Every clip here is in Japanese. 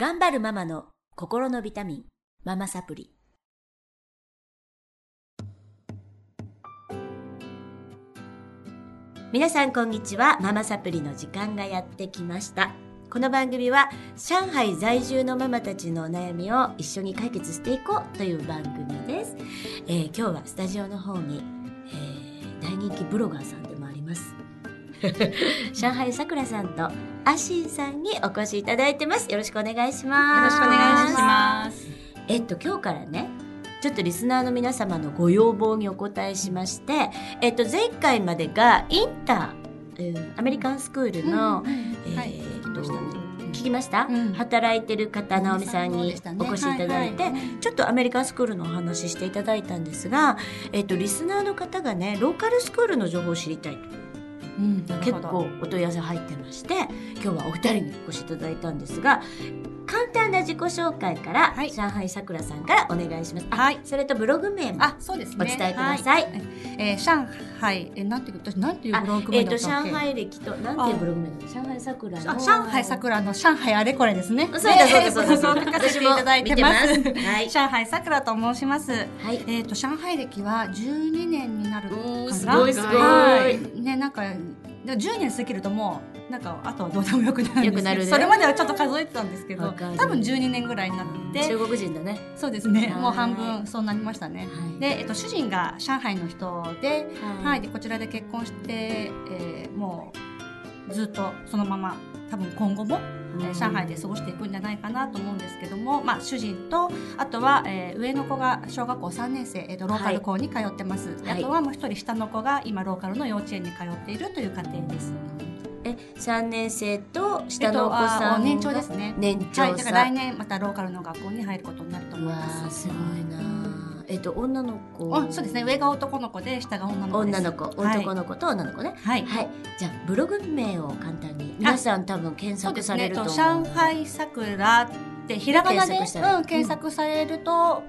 頑張るママの心のビタミン、ママサプリ。皆さんこんにちは。ママサプリの時間がやってきました。この番組は上海在住のママたちのお悩みを一緒に解決していこうという番組です。えー今日はスタジオの方に、えー大人気ブロガーさんでもあります。上海さくらさんとアシンさんにお越しいただいてます。よろしくお願いします。よろしくお願いします。えっと今日からねちょっとリスナーの皆様のご要望にお答えしまして、えっと前回までがインター、うんアメリカンスクールの、えーはい聞きました、うん。働いてる方直美さんにお越しいただいて、はいはい。ちょっとアメリカンスクールのお話ししていただいたんですが、えっとリスナーの方がねローカルスクールの情報を知りたいとうん、結構お問い合わせ入ってまして今日はお二人にお越しいただいたんですが簡単な自己紹介から、はい上海さくらさんからお願いします。あはいそれとブログ名もあ、そうですね。お伝えくださいはえー上海、え、なんていう、私なんていうあブログえっ、と名だったっけ？上海歴となんていうブログ名？上海さくらのあ、上海桜の上海あれこれですね。そうだそうだそうだそう書かせていただいてます。ますはい上海桜と申します。はい。えっ、と上海歴は12年になるかな？すごいすごいはい。ねなんかでも10年過ぎるともうなんかあとはどうでもよくなるんですけど。ね。それまではちょっと数えてたんですけど多分12年ぐらいになって。中国人だね。そうですね。はい。もう半分そうなりましたね。はい。で、えっと、主人が上海の人で,、ははい。いでこちらで結婚して、えーもうずっとそのまま多分今後も、えー上海で過ごしていくんじゃないかなと思うんですけども、まあ、主人とあとは、えー上の子が小学校3年生、えーとローカル校に通ってます、ではい。あとはもう一人下の子が今ローカルの幼稚園に通っているという家庭です。え三年生と下のお子えっとさんが？あ年長ですね。年長。はい、だから来年またローカルの学校に入ることになると思いまーす。すごいなー。えっと女の子。あそうですね上が男の子で下が女の子です。女の子、はい男の子と女の子ね。はいはい。じゃあブログ名を簡単に皆さん多分検索されると思う。そうですね、上海桜ってひらがなで検索したらうん、検索されると、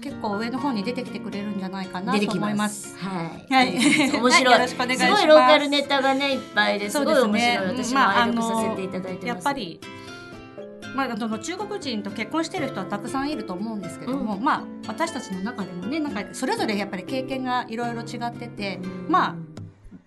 結構上の方に出てきてくれるんじゃないかなと。思いますす。はい。はい面白い。よろしくお願いしますすごいローカルネタがねいっぱいですごい面白い。私もまあ愛読させていただいてます。やっぱり、まあ、その中国人と結婚してる人はたくさんいると思うんですけども、うまあ私たちの中でもねなんかそれぞれやっぱり経験がいろいろ違ってて、うんまあ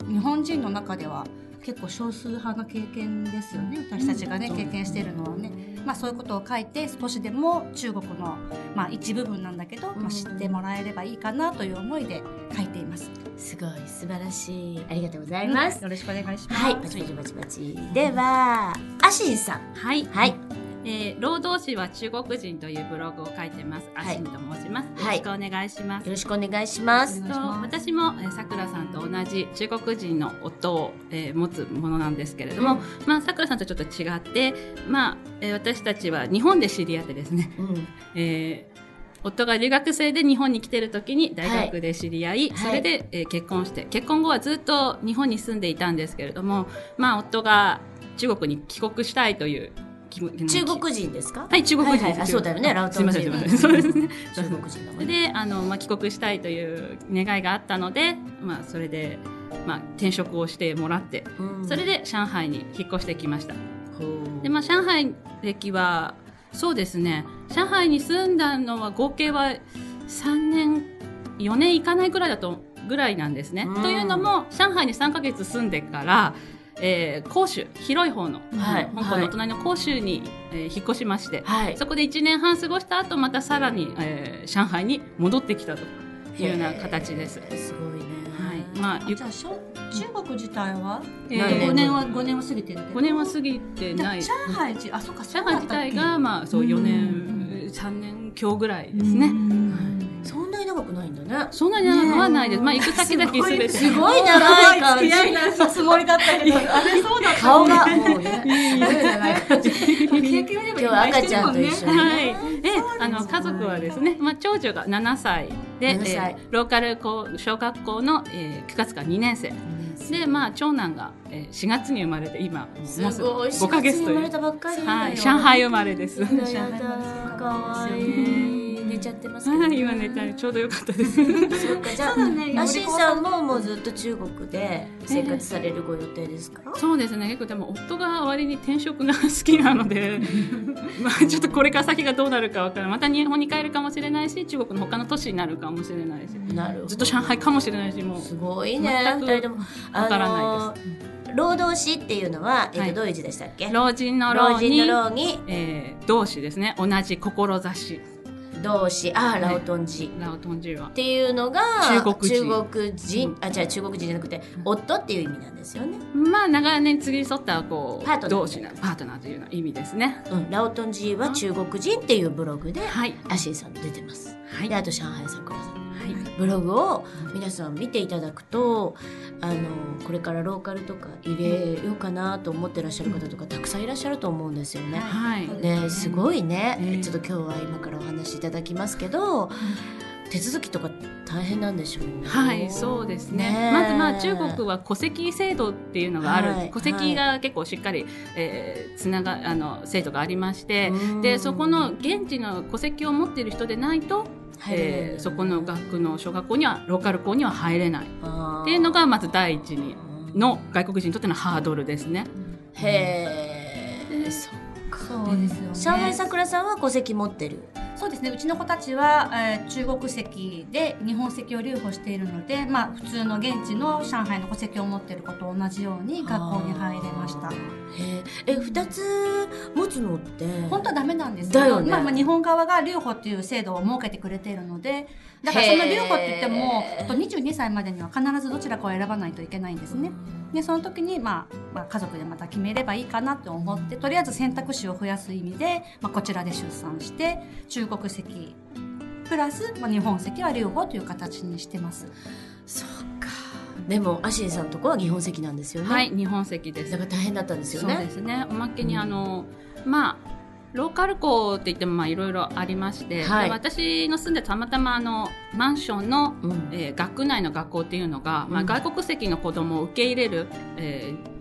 日本人の中では結構少数派の経験ですよね私たちがね、うん経験しているのはね。まあ、そういうことを書いて少しでも中国の、まあ、一部分なんだけど、まあ、知ってもらえればいいかなという思いで書いています。すごい素晴らしい。ありがとうございます。よろしくお願いします。はい、バチバチバチバチ。では、アシンさん。はい、はい。えー労働史は中国人というブログを書いてます。はいアシンと申します。よはいろしくお願いします。よろしくお願いします。と私もえーさくらさんと同じ中国人の夫を、えー持つものなんですけれども、まあさくらさんとちょっと違って、まあ、えー私たちは日本で知り合ってですね、うん。えー夫が留学生で日本に来てる時に大学で知り合い、はいそれで、えー結婚して結婚後はずっと日本に住んでいたんですけれども、まあ、夫が中国に帰国したいという中国人ですか？はい、中国人です。はいはいあそうだよねラウトすみません、すみません。そうですね。中国人だもんね。で、あの、まあ、帰国したいという願いがあったので、まあ、それで、まあ、転職をしてもらって、うんそれで上海に引っ越してきました。で、まあ、上海歴は、そうですね、上海に住んだのは合計は3年、4年いかないぐらいだと、ぐらいなんですね。うんというのも、上海に3ヶ月住んでから、えー、広州、広い方の、はい香港の隣の広州に、えー引っ越しまして、はい。そこで1年半過ごした後、またさらに、えー上海に戻ってきたというような形です。すごいね。はい。まあ、ゆじゃあしょ中国自体は、え何年5年は5年は過ぎてるけど5年は過ぎてない。上海自あそうか上海自体が、まあ、そう、4年、3年強ぐらいですね。そんなに長くないんだね。そんなに長くはないです。まあ、行く先々すべて。すごい長い感じ。したつもりだったけどあれそうだった顔がもうね、今日は赤ちゃんと一緒に。はい。で、あの、家族はですね、まあ、長女が7歳で、7歳えーローカル校小学校の、えー9月から2年生。で、まあ、長男が、えー4月に生まれて、今、もうすもうすぐごい。5ヶ月と4生まれいう。たばっかり。はい。上海生まれです。かわいい。ちゃってますけど、はい今寝たらちょうどよかったです。そうかじゃあそうだね。アシンさんももうずっと中国で生活されるご予定ですか、そうですね。結構でも夫が割に転職が好きなので まあちょっとこれから先がどうなるかわからない。また日本に帰るかもしれないし中国の他の都市になるかもしれないし。なるほど。ずっと上海かもしれないしもう。すごいね。全く二人とも。わからないです。す労働詩っていうのは、えっとはい。どういう字でしたっけ？老人の老人老にの老に。えー、同志ですね。同じ志動詞あーはいラオトンジ。ラオトンジーは。っていうのが中国人。中国人あ違う中国人じゃなくて夫っていう意味なんですよね、まあ長年継ぎ添ったこうパートナー。同志なパートナーというような意味ですね。うん、ラオトンジは中国人っていうブログではい。アシンさん出てます、はい。であと上海桜さんはいブログを皆さん見ていただくとあのこれからローカルとか入れようかなと思ってらっしゃる方とかたくさんいらっしゃると思うんですよね。はい。ね、すごいね、ええちょっと今日は今からお話しいただきますけど、手続きとか大変なんでしょうね。はい、そうですね。ね。えまずまあ中国は戸籍制度っていうのがある、はい戸籍が結構しっかり、えーつながあの制度がありまして、うん。でそこの現地の戸籍を持っている人でないと、えーそこの学区の小学校にはローカル校には入れない。っていうのがまず第一にの外国人にとってのハードルですね。へえ。そそうですよね。上海桜さんは戸籍持ってる？そうですね。うちの子たちは、えー中国籍で日本籍を留保しているので、まあ、普通の現地の上海の戸籍を持っている子と同じように学校に入れました。へえ、え二つ持つのって。本当はダメなんですけど、ねまあ、まあ日本側が留保っていう制度を設けてくれているのでだからその留保って言ってもと22歳までには必ずどちらかを選ばないといけないんですね。でその時に、まあ、まあ家族でまた決めればいいかなと思ってとりあえず選択肢を増やす意味で、まあ、こちらで出産して中国籍プラス、まあ、日本籍は留保という形にしてます。そうか。でもアシンさんのとこは日本籍なんですよね。はい、日本籍ですだ。から大変だったんですよそうでね。すね。おまけにあの、まあローカル校って言ってもまあいろいろありまして、はいで私の住んでたまたまあのマンションのうん。えー学内の学校っていうのが、まあ、うん外国籍の子供を受け入れる、えー、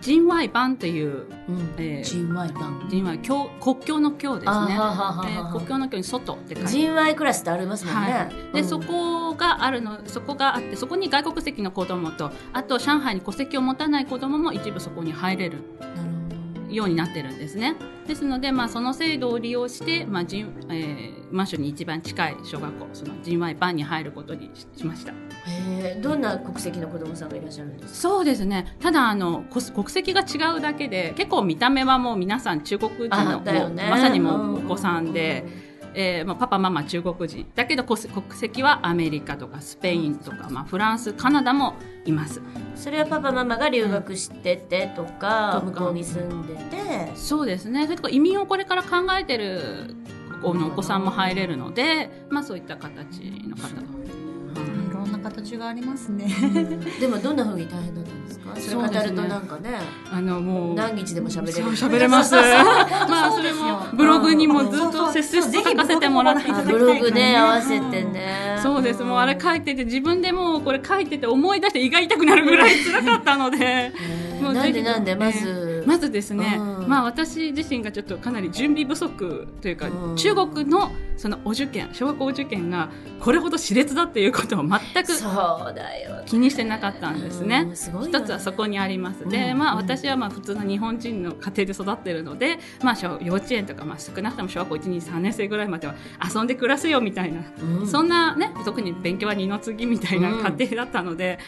人外版といううん。えー人外版。人外境国境の境ですね、えー国境の境に外って書いて人外クラスってありますもんね。はい、で、うんそこがあるのそこがあってそこに外国籍の子供とあと上海に戸籍を持たない子供も一部そこに入れるなる。ようになってるんですね。ですので、まあ、その制度を利用して、まあ人えーマンションに一番近い小学校その人外班に入ることにししました。へえ、どんな国籍の子供さんがいらっしゃるんですか？そうですね。ただあのこ国籍が違うだけで結構見た目はもう皆さん中国人あのね。もうまさにもうん。うお子さんで、えーまあ、パパママ中国人だけどこ国籍はアメリカとかスペインとか、まあ、フランスカナダもいますそれはパパママが留学しててとか、とか向こうに住んでて。そうですねそれとか移民をこれから考えてるおお子さんも入れるので、まあ、そういった形の方が。形がありますね。でもどんな風に大変だったんですか？それ語るとなんかね、あのもう何日でも喋れる。喋れます。まあそれもブログにもずっと切々と書かせてもらってあブログね合わせてね。そうです。もうあれ書いてて自分でもうこれ書いてて思い出して胃が痛くなるぐらい辛かったので。へーもうぜひなんでなんでまず、まずですね、うん。まあ私自身がちょっとかなり準備不足というか、うん。中国のそのお受験、小学校受験がこれほど熾烈だっていうことを全く。気にしてなかったんですね。一つはそこにあります。で、うん。まあ私はまあ普通の日本人の家庭で育ってるので、まあ小幼稚園とかまあ少なくとも小学校1、2、3年生ぐらいまでは遊んで暮らせよみたいな、うん。そんなね、特に勉強は二の次みたいな家庭だったので、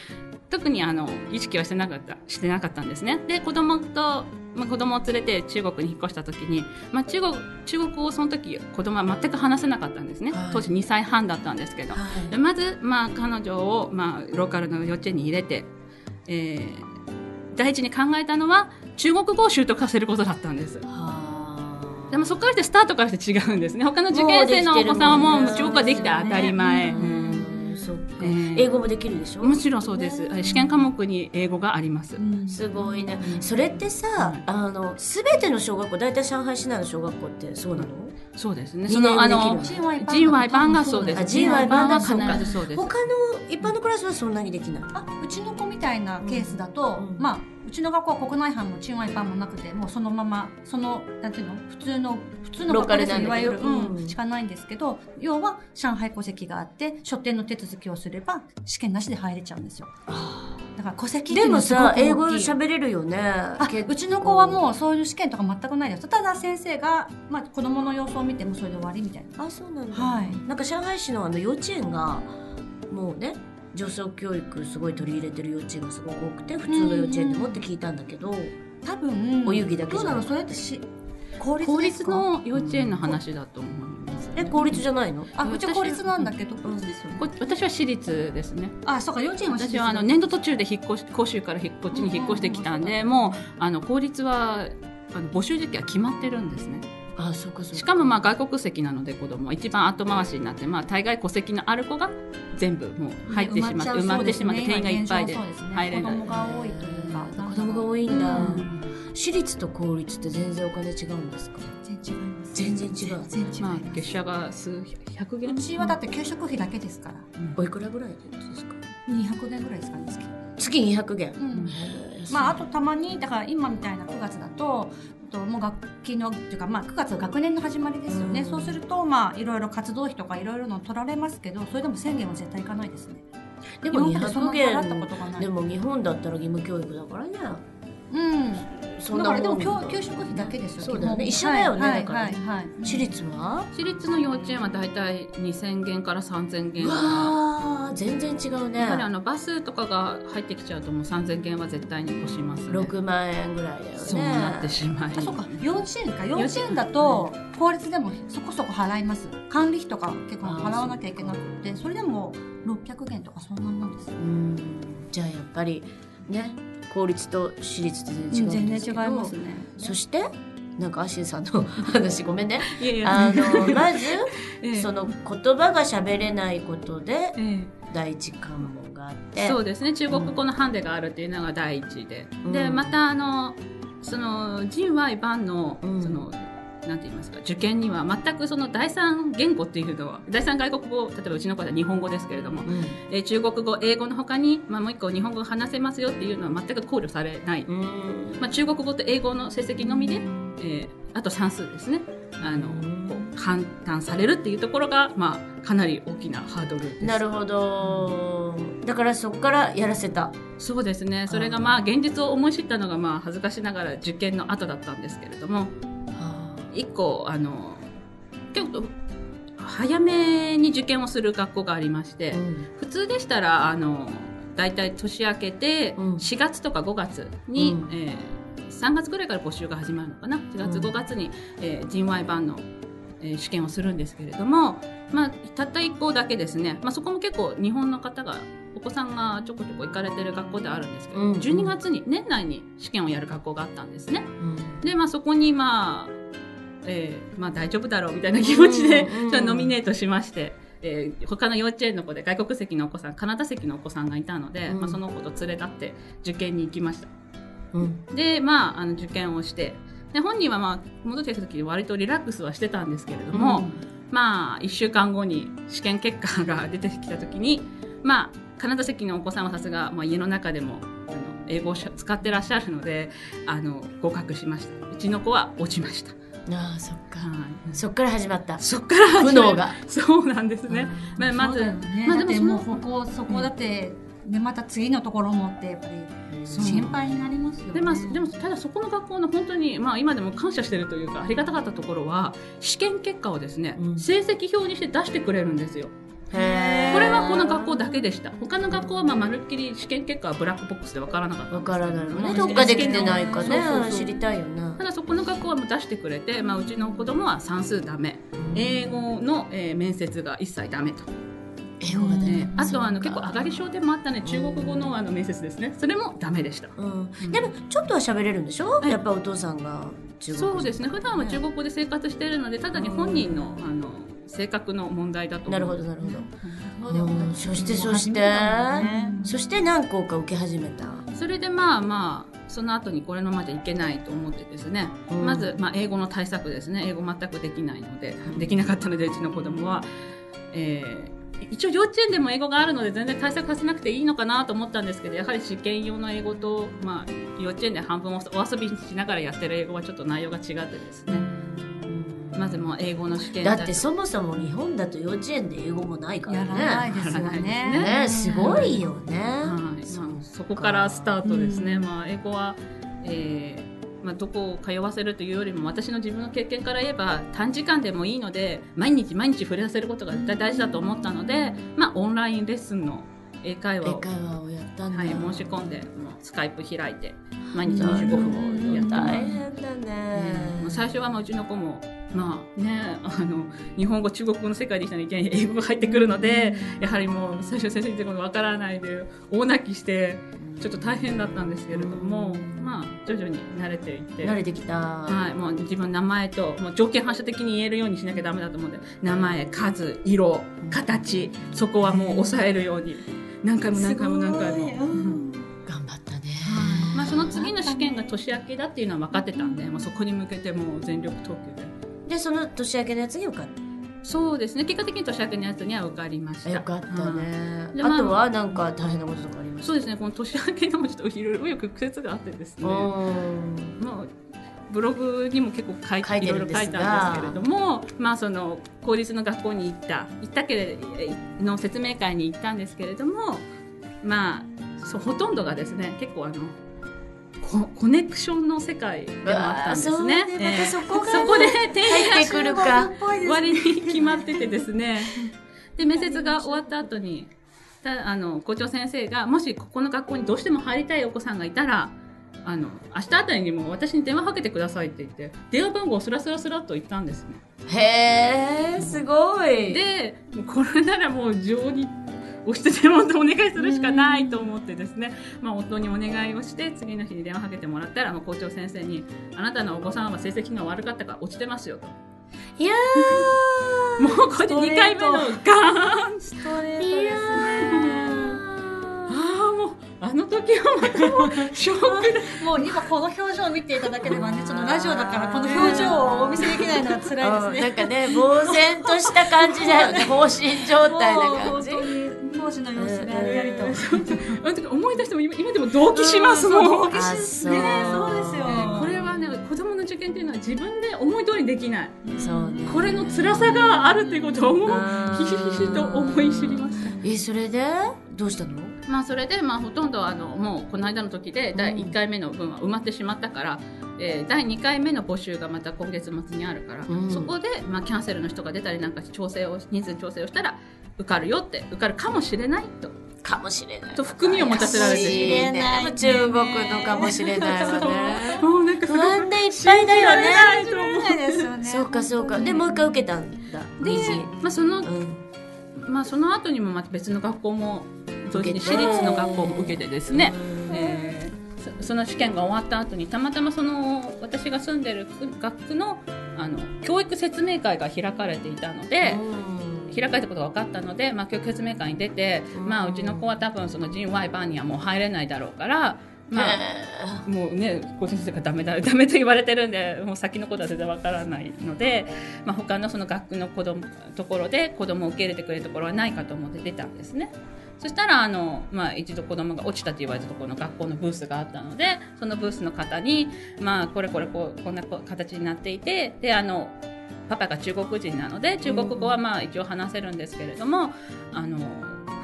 特にあの意識はしてなかったしてなかったんですね。で子供とまあ、子供を連れて中国に引っ越した時に、まあ、中国中国語をその時子供は全く話せなかったんですね、はい当時2歳半だったんですけど、はいでまず、まあ、彼女を、まあ、ローカルの幼稚園に入れて、えー第一に考えたのは中国語を習得させることだったんです。はあでもそこからしてスタートからして違うんですね。他の受験生のお子さんはもう中国語ができて当たり前。うん。そっかえー英語もできるでしょ？もちろんそうです。試験科目に英語があります。すごいね。それってさあの全ての小学校大体上海市内の小学校ってそうなの？そうですね。そのあの英語できる？人外版がそうです。あ人外版がそうか。必ずそうです。他の一般のクラスはそんなにできない？あうちの子みたいなケースだと、うん。まあうちの学校は国内班もチンワイ班もなくてもうそのままそのなんていうの？普通の普通の学校ですよいわゆる、うん、しかないんですけど要は上海戸籍があって書店の手続きをすれば試験なしで入れちゃうんですよ。だから戸籍でもさ英語喋れるよねうちの子はもうそういう試験とか全くないですただ先生が、まあ、子供の様子を見てもそれで終わりみたいな。あそうなんだ、はい、なんか上海市のあの幼稚園がもうね女性教育すごい取り入れてる幼稚園がすごく多くて普通の幼稚園でもって聞いたんだけど、多分お遊戯だけじゃどうだろうそれってし公立公立の幼稚園の話だと思います、え公立じゃないの？あうちは公立なんだけど、公立ですよ、ね、私は私立ですね。あそうか幼稚園は私はあの年度途中で引っ越し甲州からこっちに引っ越してきたんで、もうあの公立はあの募集時期は決まってるんですねあそうかしかもまあ外国籍なので子供一番後回しになって、まあ、大概戸籍のある子が全部もう入ってしまって埋まってしまって定員がいっぱいで入れない、子供が多いというか。子供が多いんだ、私立と公立って全然お金違うんですか？全然違います。全然違う。全然違いまあ、月謝が数百元。うちはだって給食費だけですから、おいくらぐらいですか？200元ぐらいですかね月200元、うん、まああとたまにだから今みたいな9月だとともう学期のっていうか、まあ、9月学年の始まりですよね、うん、そうすると、まあ、いろいろ活動費とかいろいろの取られますけどそれでも1000元は絶対いかないですね。でも200元でも日本だったら義務教育だからねうん。そんなだからでも教給食費だけですよそうだよね。一緒だよね、はい、だから、はいはい、私立は？私立の幼稚園は大体2000元から3000元。わ全然違うね。やはりあのバスとかが入ってきちゃうともう3000元は絶対に越しますね。6万円ぐらいだよね。そうなってしまい。そうか。幼稚園か。幼稚園。だと公立でもそこそこ払います。管理費とか結構払わなきゃいけなくてそれでも600元とかそんなんなんですうん。じゃあやっぱりね公立と私立って全然違うんですけど、全然違いますね。そしてなんかアシンさんの話ごめんね。あの まず、ええ、その言葉が喋れないことで、第一関門があって。そうですね。中国語のハンデがあるっていうのが第一で、うん、でまたあのその人外版の、うん、そのなんて言いますか受験には全くその第三言語っていうのは第三外国語例えばうちの子は日本語ですけれども、うん、え中国語英語のほかに、まあ、もう一個日本語話せますよっていうのは全く考慮されない、まあ、中国語と英語の成績のみで、えー、あと算数ですね。あのこう簡単されるっていうところが、まあ、かなり大きなハードルです。なるほど。だからそこからやらせた。そうですね。それがまあ現実を思い知ったのがまあ恥ずかしながら受験の後だったんですけれども一個あの結構早めに受験をする学校がありまして、うん、普通でしたらあの大体年明けて4月とか5月に、うん、えー、3月ぐらいから募集が始まるのかな？4月5月に、えー、人 Y 版の、えー、試験をするんですけれども、まあ、たった1校だけですね、まあ、そこも結構日本の方がお子さんがちょこちょこ行かれてる学校ではあるんですけど、うん、12月に年内に試験をやる学校があったんですね。うん、で、まあ、そこにまあえー、まあ大丈夫だろうみたいな気持ちで、ノミネートしまして、えー、他の幼稚園の子で外国籍のお子さんカナダ籍のお子さんがいたので、うん、まあ、その子と連れ立って受験に行きました。うん、でまああの受験をしてで本人は、まあ、戻ってきた時割とリラックスはしてたんですけれども、うん、まあ1週間後に試験結果が出てきた時にまあカナダ籍のお子さんはさすが、まあ、家の中でもあの英語を使ってらっしゃるのであの合格しました。うちの子は落ちました。ああそっか、そっから始まった。そっから始まったそうなんですね、まあ、まず、まあでもそのここそこだって、でまた次のところもってやっぱり心配になりますよね。でまあでもただそこの学校の本当にまあ今でも感謝してるというかありがたかったところは試験結果をですね、うん、成績表にして出してくれるんですよ。これはこの学校だけでした。他の学校はまあまるっきり試験結果はブラックボックスでわからなかったわからないね。どっかできてないかね。知りたいよなただそこの学校はもう出してくれて、まあ、うちの子供は算数ダメ、英語の、えー、面接が一切ダメと。英語がね、あとはあの結構上がり症でもあったね。中国語のあの面接ですね。それもダメでした、うん、でもちょっとは喋れるんでしょ、やっぱお父さんがそうですね。普段は中国語で生活しているのでただに本人のあの性格の問題だとなるほどなるほど、うん、そしてそして、そして何校か受け始めた？それでまあまあその後にこれのまでいけないと思ってですね、うん、まず、まあ、英語の対策ですね。英語全くできないのでできなかったのでうちの子供は、えー、一応幼稚園でも英語があるので全然対策させなくていいのかなと思ったんですけどやはり試験用の英語と、まあ、幼稚園で半分お遊びしながらやってる英語はちょっと内容が違ってですねまずもう英語の試験だってそもそも日本だと幼稚園で英語もないからやらないね。ですよね。ねすごいよね。はいまあ、そこからスタートですね、まあ、英語は、えーまあ、どこを通わせるというよりも私の自分の経験から言えば短時間でもいいので毎日毎日触れさせることが絶対大事だと思ったので、まあ、オンラインレッスンの英会話を、英会話をやったんだ。はい、申し込んでもうスカイプ開いて毎日25分をやってもら大う。変だね。もう最初はまあうちの子もまあね、あの日本語中国語の世界できたらいきなり英語が入ってくるのでやはりもう最初先生に言ってことわからないで大泣きしてちょっと大変だったんですけれども、まあ徐々に慣れていって。慣れてきた。はい、もう自分の名前ともう条件反射的に言えるようにしなきゃダメだと思うんで名前数色形そこはもう抑えるように。何回も何回も何回も。うん。頑張ったね。まあ、その次の試験が年明けだっていうのは分かってたんで、もうそこに向けてもう全力投球で。でその年明けのやつに受かっそうですね。結果的に年明けのやつには受かりました。た。よかったね。でまああとはなんか大変なこととかありました？そうですね。この年明けのもちょっといろいろ紆余曲折があってですね。うん。まあブログにも結構書い書いていろいろ書いたんですけれども、まあその公立の学校に行った行ったけれの説明会に行ったんですけれども、まあそうほとんどがですね結構あのココネクションの世界でもあったんですね。ねまたそこがねそこで定入ってくるか。割に決まっててですね。で、面接が終わった後に、たあの、校長先生が、もしここの学校にどうしても入りたいお子さんがいたら、あの、明日あたりにも私に電話かけてくださいって言って、電話番号をスラスラスラっと言ったんですね。へえ、すごい。で、これならもう情に押してでもお願いするしかないと思ってですね、まあ、夫にお願いをして次の日に電話かけてもらったら、まあ、校長先生に「あなたのお子さんは成績が悪かったから落ちてますよ」と。いやー。もうこれで2回目のガーンストレートですああもうあの時はまたもうショックでね。もう今この表情を見ていただければね、ちょっとラジオだからこの表情をお見せできないのは辛いですね。なんかね、呆然とした感じだよね。放心状態な感じ。本当時の様子りありと。あの時思い出しても今今でも同期しますもん、ねそうですよ。これはね子供の受験っていうのは自分で思い通りにできない。そうね。これの辛さがあるっていうことをもうひしひしと思い知りました。え、それで？どうしたの？まあそれでまあほとんどあのもうこの間の時で第1回目の分は埋まってしまったから、えー第2回目の募集がまた今月末にあるから、うんそこでまあキャンセルの人が出たりなんか調整を人数調整をしたら受かるよって受かるかもしれないとかもしれない。と含みを持たせられてかもしれないね中国のかもしれないわね。もうなんかすごい不安でいっぱいだよね。そうかそうか。で、もう一回受けたんだ。で。まあそのうん。まあその後にもまた別の学校も同時に受けて私立の学校も受けてですね、うんえーそその試験が終わった後にたまたまその私が住んでる学区のあの教育説明会が開かれていたので、開かれたことが分かったので、まあ、教育説明会に出て、うん。まあ、うちの子は多分その人 Y バンにはもう入れないだろうから、まあ、へもうね、校長先生がダメだ、ダメと言われてるんで、もう先のことは全然わからないので、まあ、他のその学区の子供、ところで子供を受け入れてくれるところはないかと思って出たんですね。そしたら、あの、まあ、一度子供が落ちたと言われたところの学校のブースがあったので、そのブースの方に、まあ、これこれこう、こんなこ形になっていて、で、あの、パパが中国人なので、中国語はまあ一応話せるんですけれども、あの、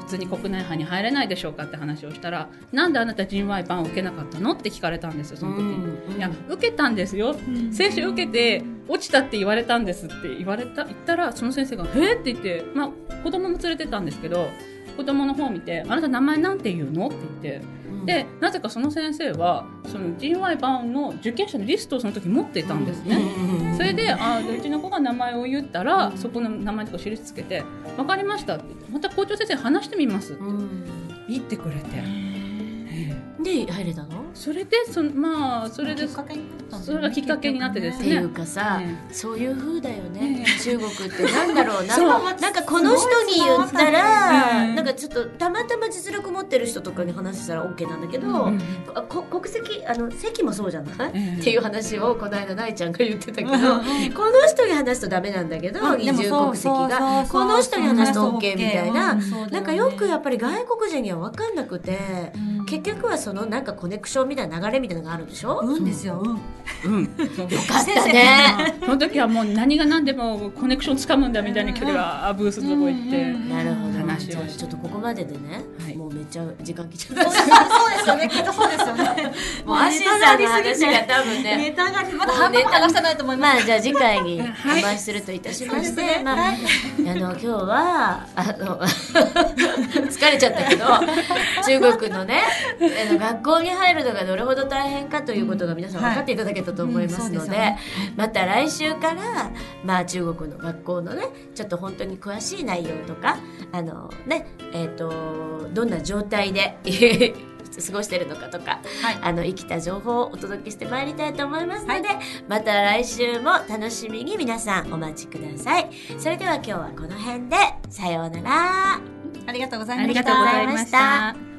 普通に国内派に入れないでしょうかって話をしたら、なんであなた人 Y 版を受けなかったのって聞かれたんですよ、その時に。うんいや、受けたんですよ。先週受けて、落ちたって言われたんですって言われた、言ったら、その先生が、えーって言って、まあ、子供も連れてったんですけど、子供の方を見て、あなた名前なんて言うの？って言って、で、なぜかその先生は、その GY 版の受験者のリストをその時持っていたんですね。それで、あーでうちの子が名前を言ったら、そこの名前とか印つけて、わかりましたって言って、また校長先生に話してみますって。うん。言ってくれて、で入れたの？それでそのまあそれでそれがきっかけになってですね。っていうかさ、えそういう風だよね、え中国ってなんだろうな。なんかこの人に言ったら、うんなんかちょっとたまたま実力持ってる人とかに話したら OK なんだけど、国籍あの籍もそうじゃない、ええ。っていう話をこの間大ちゃんが言ってたけど、うん。この人に話すとダメなんだけど、うんでも二重そう国籍が。この人に話すと OK みたいな、なんかよくやっぱり外国人には分かんなくて、うん結局はそのなんかコネクションみたいな流れみたいなのがあるでしょ、うんですよ、うん。うん。よかったね。その時はもう何が何でもコネクションつかむんだみたいな距離はあブースのとこ行って、うんなるほど。話をちょっとここまででね、はいもうめっちゃ時間来ちゃった。そうですよね、きっとそうですよね。もうアシさんの話が多分ね。ネタがまだ半分も話してないと思います。まあじゃあ次回に はいお会いするといたしまして、そうですねまあ、はいあの今日はあの 疲れちゃったけど中国のねあの学校に入るのがどれほど大変かということが皆さん分かっていただけたと思いますので,、うんそうですよねまた来週から、まあ、中国の学校のねちょっと本当に詳しい内容とかあのねえっ、とどんな状態で 過ごしてるのかとか、はいあの生きた情報をお届けしてまいりたいと思いますので、また来週も楽しみに皆さんお待ちください。それでは今日はこの辺でさようなら。ありがとうございあました。りがとうございました。